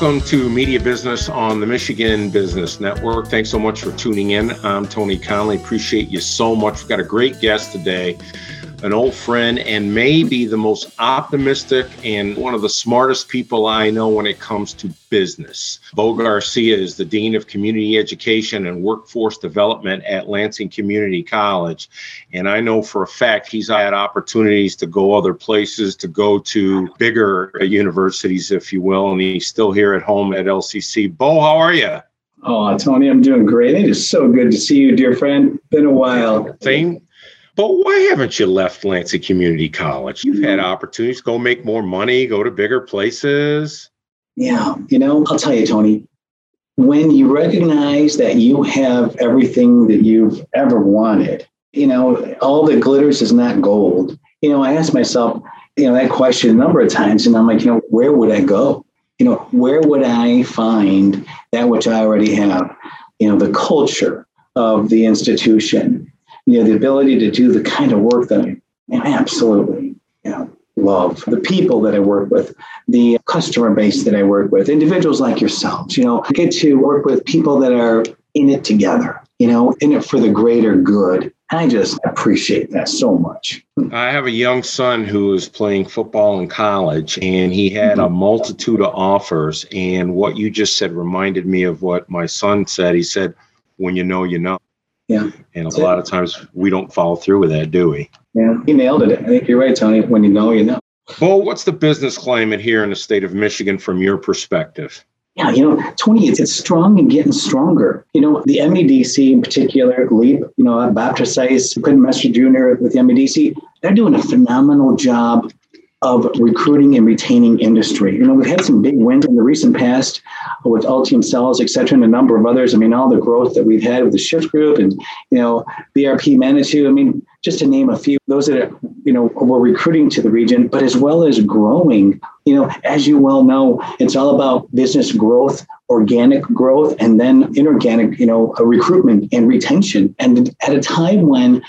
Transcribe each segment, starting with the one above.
Welcome to Media Business on the Michigan Business Network. Thanks so much for tuning in. I'm Tony Conley. Appreciate you so much. We've got a great guest today an old friend, and maybe the most optimistic and one of the smartest people I know when it comes to business. Bo Garcia is the Dean of Community Education and Workforce Development at Lansing Community College. And I know for a fact he's had opportunities to go other places, to go to bigger universities, if you will. And he's still here at home at LCC. Bo, how are you? Oh, Tony, I'm doing great. It is so good to see you, dear friend. Been a while. Same but why haven't you left Lansing Community College? You've had hmm. opportunities to go make more money, go to bigger places. Yeah, you know, I'll tell you, Tony, when you recognize that you have everything that you've ever wanted, you know, all that glitters is not gold. You know, I ask myself, you know, that question a number of times, and I'm like, you know, where would I go? You know, where would I find that which I already have? You know, the culture of the institution, you know, the ability to do the kind of work that I absolutely, you know, love the people that I work with, the customer base that I work with, individuals like yourselves, you know, I get to work with people that are in it together, you know, in it for the greater good. I just appreciate that so much. I have a young son who is playing football in college, and he had a mm-hmm. multitude of offers. And what you just said reminded me of what my son said. He said, When you know, you know. Yeah. And a lot of times we don't follow through with that, do we? Yeah, he nailed it. I think you're right, Tony. When you know, you know. Well, what's the business climate here in the state of Michigan from your perspective? Yeah, you know, Tony, it's, it's strong and getting stronger. You know, the MEDC in particular, LEAP, you know, Bob Trezise, Quentin Messer Jr. with the MEDC, they're doing a phenomenal job of recruiting and retaining industry. You know, we've had some big wins in the recent past with Ultium Cells, et cetera, and a number of others. I mean, all the growth that we've had with the Shift Group and, you know, BRP Manitou. I mean, just to name a few, those that, are, you know, we're recruiting to the region, but as well as growing. You know, as you well know, it's all about business growth, organic growth, and then inorganic, you know, recruitment and retention. And at a time when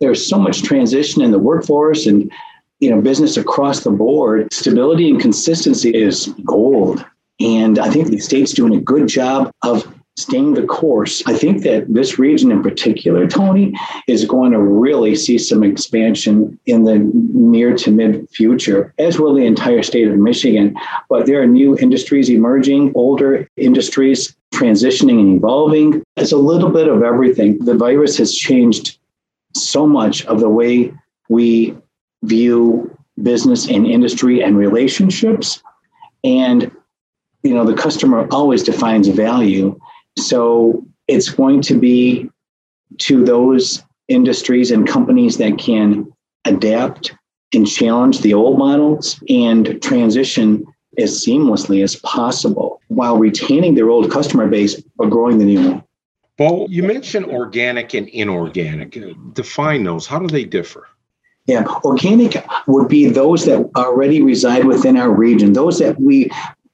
there's so much transition in the workforce and you know business across the board stability and consistency is gold. And i think the state's doing a good job of staying the course. I think that this region in particular tony is going to really see some expansion in the near to mid future as will the entire state of michigan. But there are new industries emerging older industries transitioning and evolving. It's a little bit of everything. The virus has changed so much of the way we view business and industry and relationships. And, you know, the customer always defines value. So it's going to be to those industries and companies that can adapt and challenge the old models and transition as seamlessly as possible while retaining their old customer base but growing the new one. Well, you mentioned organic and inorganic. Define those. How do they differ? Yeah, organic would be those that already reside within our region, those that we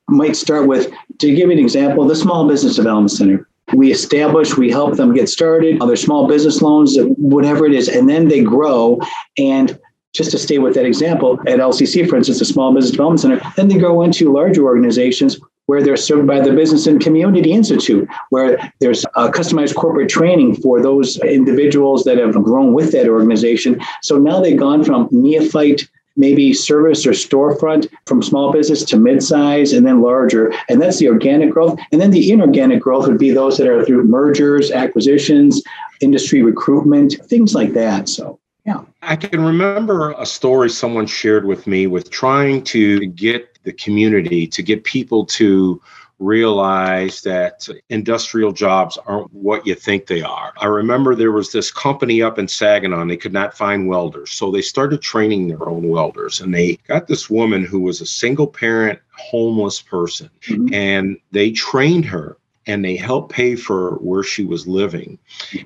might start with. To give you an example, the Small Business Development Center. We establish, we help them get started, other small business loans, whatever it is, and then they grow. And just to stay with that example, at LCC, for instance, the Small Business Development Center, then they go into larger organizations where they're served by the Business and Community Institute, where there's a customized corporate training for those individuals that have grown with that organization. So now they've gone from neophyte maybe service or storefront from small business to mid-size and then larger. And that's the organic growth. And then the inorganic growth would be those that are through mergers acquisitions industry recruitment things like that. So yeah. I can remember a story someone shared with me with trying to get the community to get people to realize that industrial jobs aren't what you think they are. I remember there was this company up in Saginaw, they could not find welders. So they started training their own welders. And they got this woman who was a single parent, homeless person, mm-hmm. and they trained her and they helped pay for where she was living.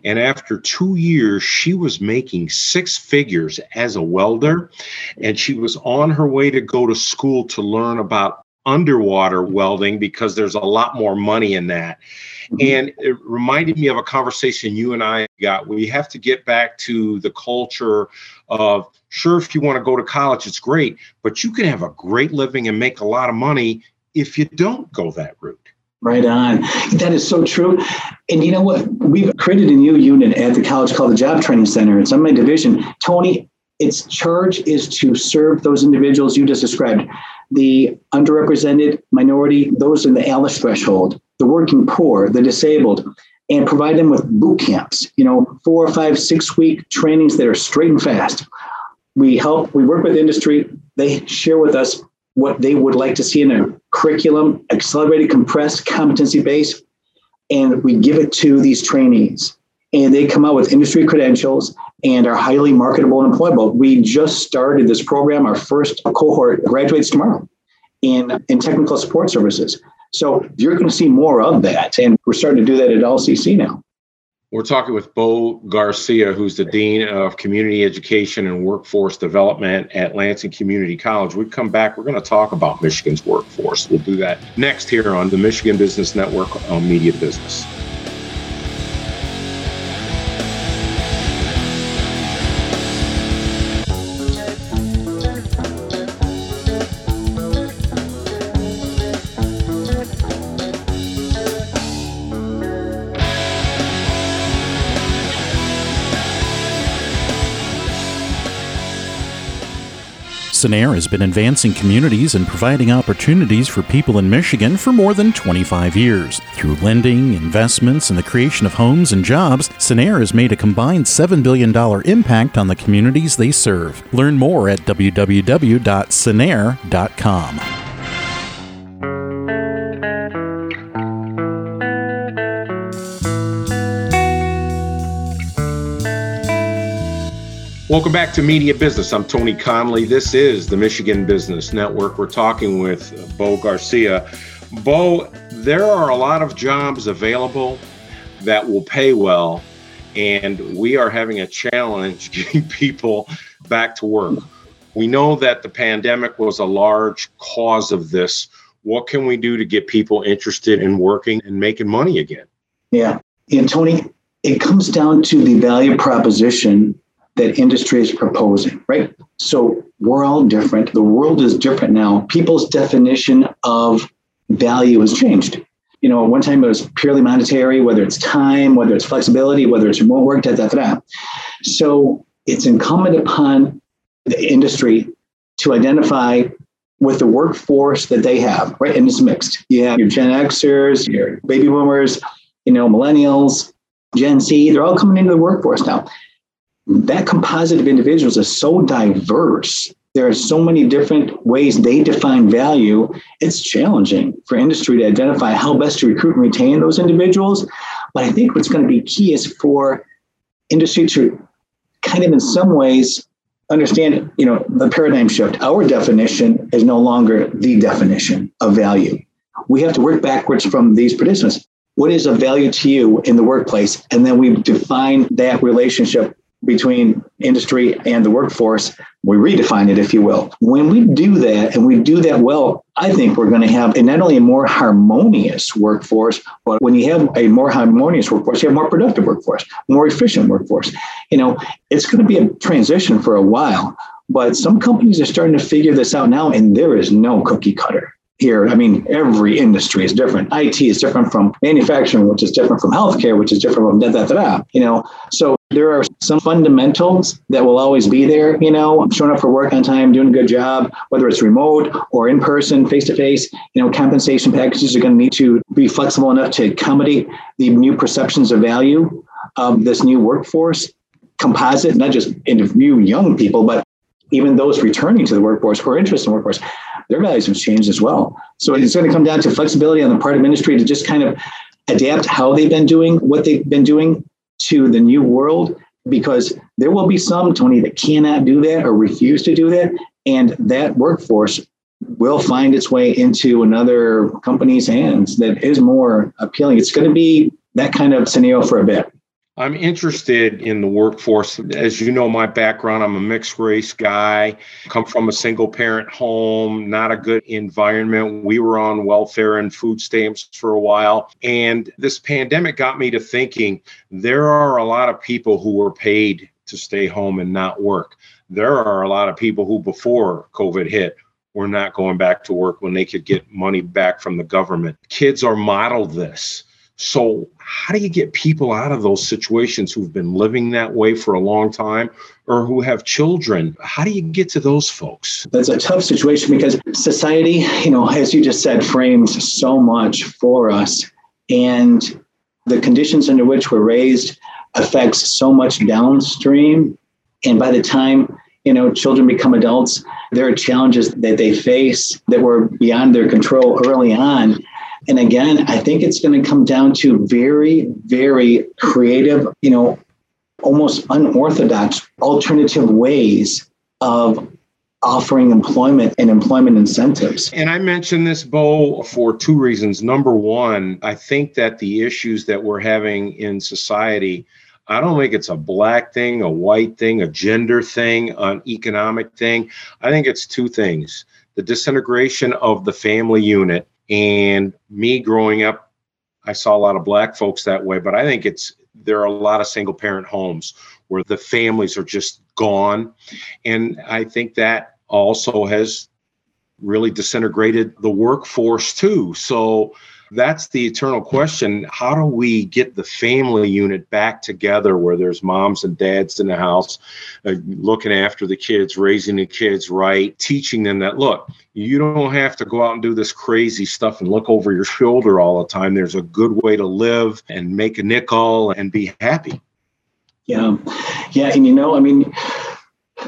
And after two years, she was making six figures as a welder, and she was on her way to go to school to learn about underwater welding because there's a lot more money in that. Mm-hmm. And it reminded me of a conversation you and I got. We have to get back to the culture of sure, if you want to go to college, it's great, but you can have a great living and make a lot of money if you don't go that route? Right on. That is so true. And you know what? We've created a new unit at the college called the Job Training Center. It's on my division. Tony, its charge is to serve those individuals you just described the underrepresented minority, those in the ALICE threshold, the working poor, the disabled, and provide them with boot camps, you know, four or five, six week trainings that are straight and fast. We help, we work with industry. They share with us what they would like to see in a curriculum, accelerated, compressed, competency based, and we give it to these trainees. And they come out with industry credentials and are highly marketable and employable. We just started this program. Our first cohort graduates tomorrow in, in technical support services. So you're going to see more of that. And we're starting to do that at LCC now. We're talking with Bo Garcia, who's the Dean of Community Education and Workforce Development at Lansing Community College. We come back, we're going to talk about Michigan's workforce. We'll do that next here on the Michigan Business Network on Media Business. Cinnaire has been advancing communities and providing opportunities for people in Michigan for more than 25 years. Through lending, investments, and the creation of homes and jobs, Cinnaire has made a combined $7 billion impact on the communities they serve. Learn more at www.cinnaire.com. Welcome back to Media Business. I'm Tony Conley. This is the Michigan Business Network. We're talking with Bo Garcia. Bo, there are a lot of jobs available that will pay well, and we are having a challenge getting people back to work. We know that the pandemic was a large cause of this. What can we do to get people interested in working and making money again? Yeah. And Tony, it comes down to the value proposition that industry is proposing, right? So we're all different. The world is different now. People's definition of value has changed. You know, at one time it was purely monetary, whether it's time, whether it's flexibility, whether it's remote work, da, da, da. So it's incumbent upon the industry to identify with the workforce that they have, right? And it's mixed. You have your Gen Xers, your baby boomers, you know, millennials, Gen Z, they're all coming into the workforce now that composite of individuals is so diverse. There are so many different ways they define value. It's challenging for industry to identify how best to recruit and retain those individuals. But I think what's going to be key is for industry to kind of, in some ways, understand, you know, the paradigm shift. Our definition is no longer the definition of value. We have to work backwards from these participants. What is of value to you in the workplace? And then we define that relationship between industry and the workforce. We redefine it, if you will. When we do that and we do that well, I think we're going to have a, not only a more harmonious workforce, but when you have a more harmonious workforce, you have more productive workforce, more efficient workforce. You know, it's going to be a transition for a while, but some companies are starting to figure this out now, and there is no cookie cutter here. I mean, every industry is different. IT is different from manufacturing, which is different from healthcare, which is different from da da da. da you know, so there are some fundamentals that will always be there. You know, showing up for work on time, doing a good job, whether it's remote or in person, face to face. You know, compensation packages are going to need to be flexible enough to accommodate the new perceptions of value of this new workforce composite, not just new young people, but even those returning to the workforce who are interested in workforce their values have changed as well. So it's going to come down to flexibility on the part of industry to just kind of adapt how they've been doing what they've been doing to the new world because there will be some Tony that cannot do that or refuse to do that and that workforce will find its way into another company's hands that is more appealing it's going to be that kind of scenario for a bit I'm interested in the workforce. As you know, my background, I'm a mixed race guy, come from a single parent home, not a good environment. We were on welfare and food stamps for a while. And this pandemic got me to thinking there are a lot of people who were paid to stay home and not work. There are a lot of people who, before COVID hit, were not going back to work when they could get money back from the government. Kids are modeled this. So, how do you get people out of those situations who've been living that way for a long time or who have children? How do you get to those folks? That's a tough situation because society, you know, as you just said, frames so much for us. And the conditions under which we're raised affects so much downstream. And by the time you know children become adults, there are challenges that they face that were beyond their control early on. And again, I think it's going to come down to very, very creative, you know, almost unorthodox alternative ways of offering employment and employment incentives. And I mentioned this, Bo, for two reasons. Number one, I think that the issues that we're having in society, I don't think it's a black thing, a white thing, a gender thing, an economic thing. I think it's two things the disintegration of the family unit. And me growing up, I saw a lot of black folks that way, but I think it's there are a lot of single parent homes where the families are just gone. And I think that also has really disintegrated the workforce too. So that's the eternal question. How do we get the family unit back together where there's moms and dads in the house uh, looking after the kids, raising the kids right, teaching them that, look, you don't have to go out and do this crazy stuff and look over your shoulder all the time. There's a good way to live and make a nickel and be happy. Yeah. Yeah. And you know, I mean,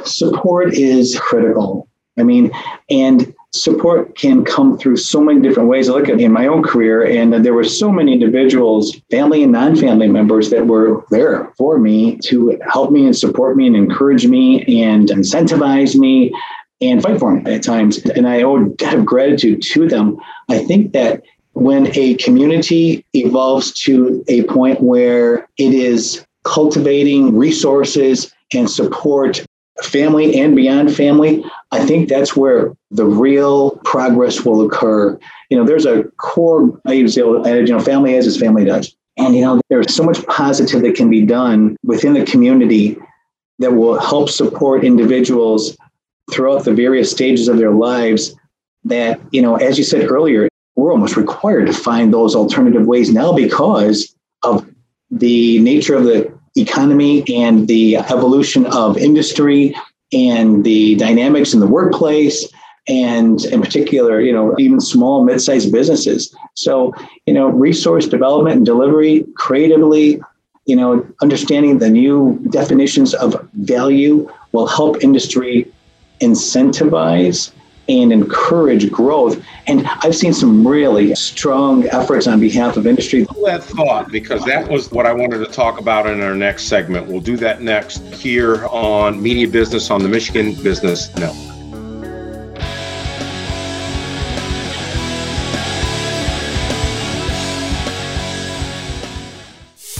support is critical. I mean, and support can come through so many different ways. I look at in my own career, and there were so many individuals, family and non-family members, that were there for me to help me and support me and encourage me and incentivize me and fight for me at times. And I owe a debt of gratitude to them. I think that when a community evolves to a point where it is cultivating resources and support family and beyond family, I think that's where the real progress will occur. You know, there's a core, I use the old you know, family is as family does. And, you know, there's so much positive that can be done within the community that will help support individuals throughout the various stages of their lives that, you know, as you said earlier, we're almost required to find those alternative ways now because of the nature of the economy and the evolution of industry and the dynamics in the workplace and in particular you know even small mid-sized businesses. So you know resource development and delivery creatively you know understanding the new definitions of value will help industry incentivize and encourage growth. And I've seen some really strong efforts on behalf of industry. That thought, because that was what I wanted to talk about in our next segment. We'll do that next here on Media Business on the Michigan Business Network.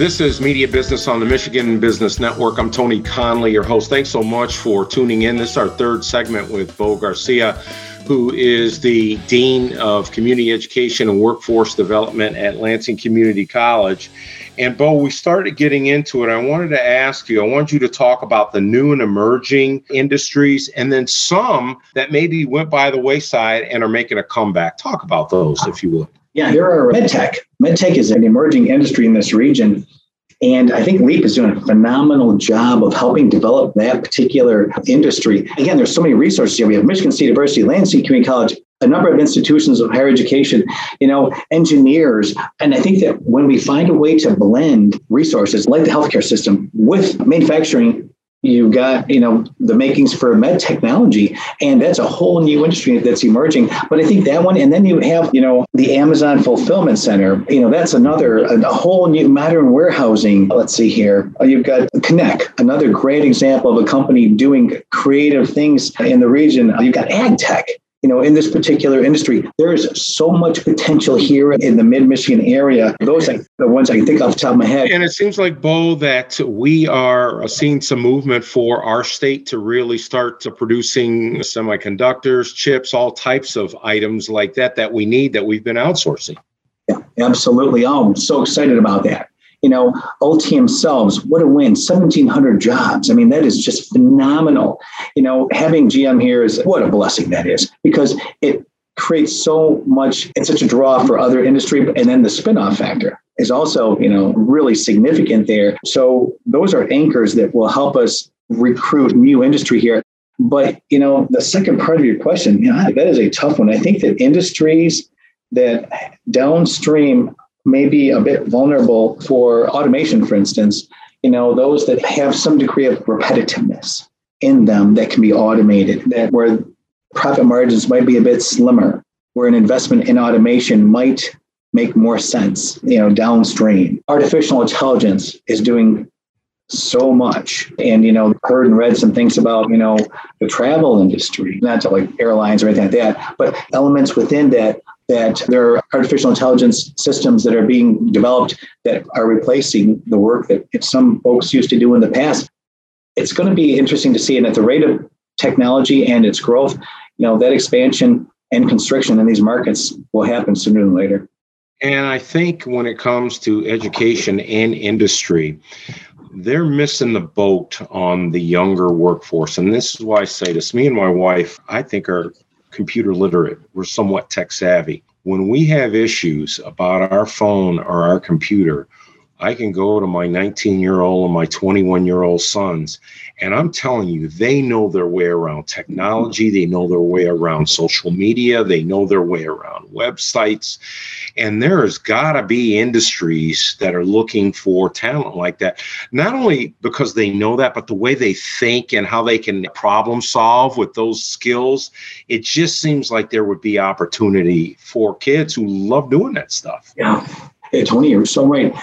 This is Media Business on the Michigan Business Network. I'm Tony Conley, your host. Thanks so much for tuning in. This is our third segment with Bo Garcia, who is the Dean of Community Education and Workforce Development at Lansing Community College. And Bo, we started getting into it. I wanted to ask you, I want you to talk about the new and emerging industries and then some that maybe went by the wayside and are making a comeback. Talk about those, if you would. Yeah, there are medtech. Medtech is an emerging industry in this region. And I think LEAP is doing a phenomenal job of helping develop that particular industry. Again, there's so many resources here. We have Michigan State University, Lansing Community College, a number of institutions of higher education, you know, engineers. And I think that when we find a way to blend resources like the healthcare system with manufacturing You've got, you know, the makings for med technology, and that's a whole new industry that's emerging. But I think that one, and then you have, you know, the Amazon Fulfillment Center. You know, that's another a, whole new modern warehousing. Let's see here. Uh, you've got Connect, another great example of a company doing creative things in the region. You've got ag tech you know, in this particular industry, there is so much potential here in the mid Michigan area. Those are the ones I can think off the top of my head. And it seems like, Bo, that we are seeing some movement for our state to really start to producing semiconductors, chips, all types of items like that that we need that we've been outsourcing. Yeah, absolutely. Oh, I'm so excited about that. You know, Ultium Cells, what a win, 1,700 jobs. I mean, that is just phenomenal. You know, having GM here is what a blessing that is because it creates so much, it's such a draw for other industry. And then the spinoff factor is also, you know, really significant there. So those are anchors that will help us recruit new industry here. But, you know, the second part of your question, know, that is a tough one. I think that industries that downstream may be a bit vulnerable for automation, for instance, you know, those that have some degree of repetitiveness in them that can be automated, that where profit margins might be a bit slimmer, where an investment in automation might make more sense, you know, downstream. Artificial intelligence is doing so much. And, you know, heard and read some things about, you know, the travel industry, not to like airlines or anything like that, but elements within that that there are artificial intelligence systems that are being developed that are replacing the work that some folks used to do in the past. It's going to be interesting to see, and at the rate of technology and its growth, you know, that expansion and constriction in these markets will happen sooner than later. And I think when it comes to education and industry, they're missing the boat on the younger workforce. And this is why I say this me and my wife, I think, are computer literate. We're somewhat tech savvy. When we have issues about our phone or our computer, I can go to my 19 year old and my 21 year old sons, and I'm telling you, they know their way around technology. They know their way around social media. They know their way around websites. And there's got to be industries that are looking for talent like that, not only because they know that, but the way they think and how they can problem solve with those skills. It just seems like there would be opportunity for kids who love doing that stuff. Yeah. Hey, Tony, you're so right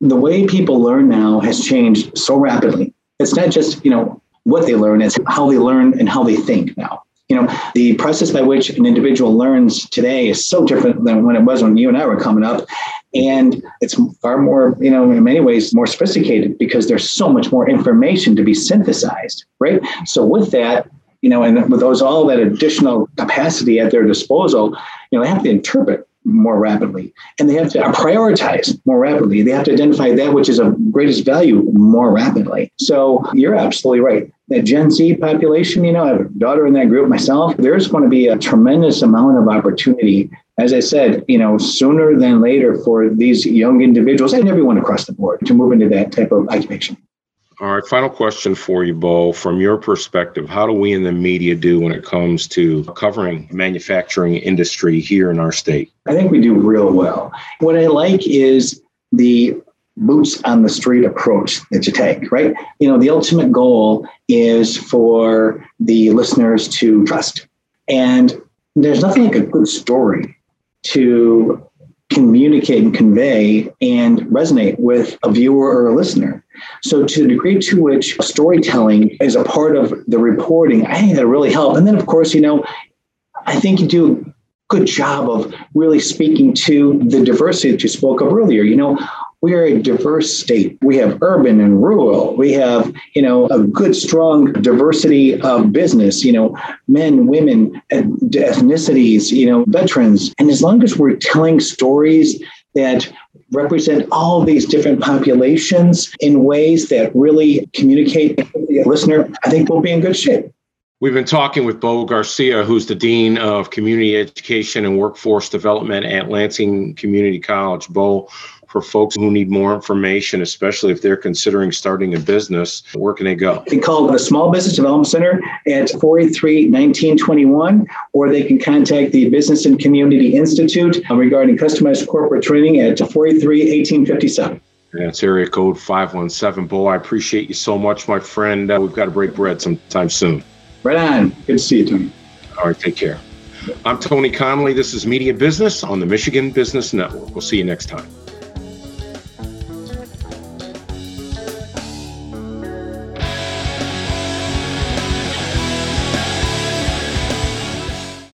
the way people learn now has changed so rapidly. It's not just, you know, what they learn, it's how they learn and how they think now. You know, the process by which an individual learns today is so different than when it was when you and I were coming up. And it's far more, you know, in many ways more sophisticated because there's so much more information to be synthesized, right? So with that, you know, and with those all that additional capacity at their disposal, you know, they have to interpret more rapidly. And they have to prioritize more rapidly. They have to identify that which is of greatest value more rapidly. So you're absolutely right. That gen z population you know i have a daughter in that group myself. There's going to be a tremendous amount of opportunity as i said you know sooner than later for these young individuals and everyone across the board to move into that type of occupation all right, final question for you, Bo. From your perspective, how do we in the media do when it comes to covering manufacturing industry here in our state? I think we do real well. What I like is the boots on the street approach that you take, right? You know, the ultimate goal is for the listeners to trust. And there's nothing like a good story to communicate and convey and resonate with a viewer or a listener. So, to the degree to which storytelling is a part of the reporting, I think that really help. And then, of course, you know, I think you do a good job of really speaking to the diversity that you spoke of earlier. You know, we are a diverse state. We have urban and rural. We have, you know, a good, strong diversity of business, you know, men, women, ethnicities, you know, veterans. And as long as we're telling stories that represent all these different populations in ways that really communicate with the listener, I think we'll be in good shape. We've been talking with Bo Garcia, who's the Dean of Community Education and Workforce Development at Lansing Community College. Bo, for folks who need more information, especially if they're considering starting a business, where can they go? They call the Small Business Development Center at 483 1921, or they can contact the Business and Community Institute regarding customized corporate training at 483 1857. That's area code 517. Bo, I appreciate you so much, my friend. Uh, we've got to break bread sometime soon. Right on. Good to see you, Tony. All right, take care. I'm Tony Connolly. This is Media Business on the Michigan Business Network. We'll see you next time.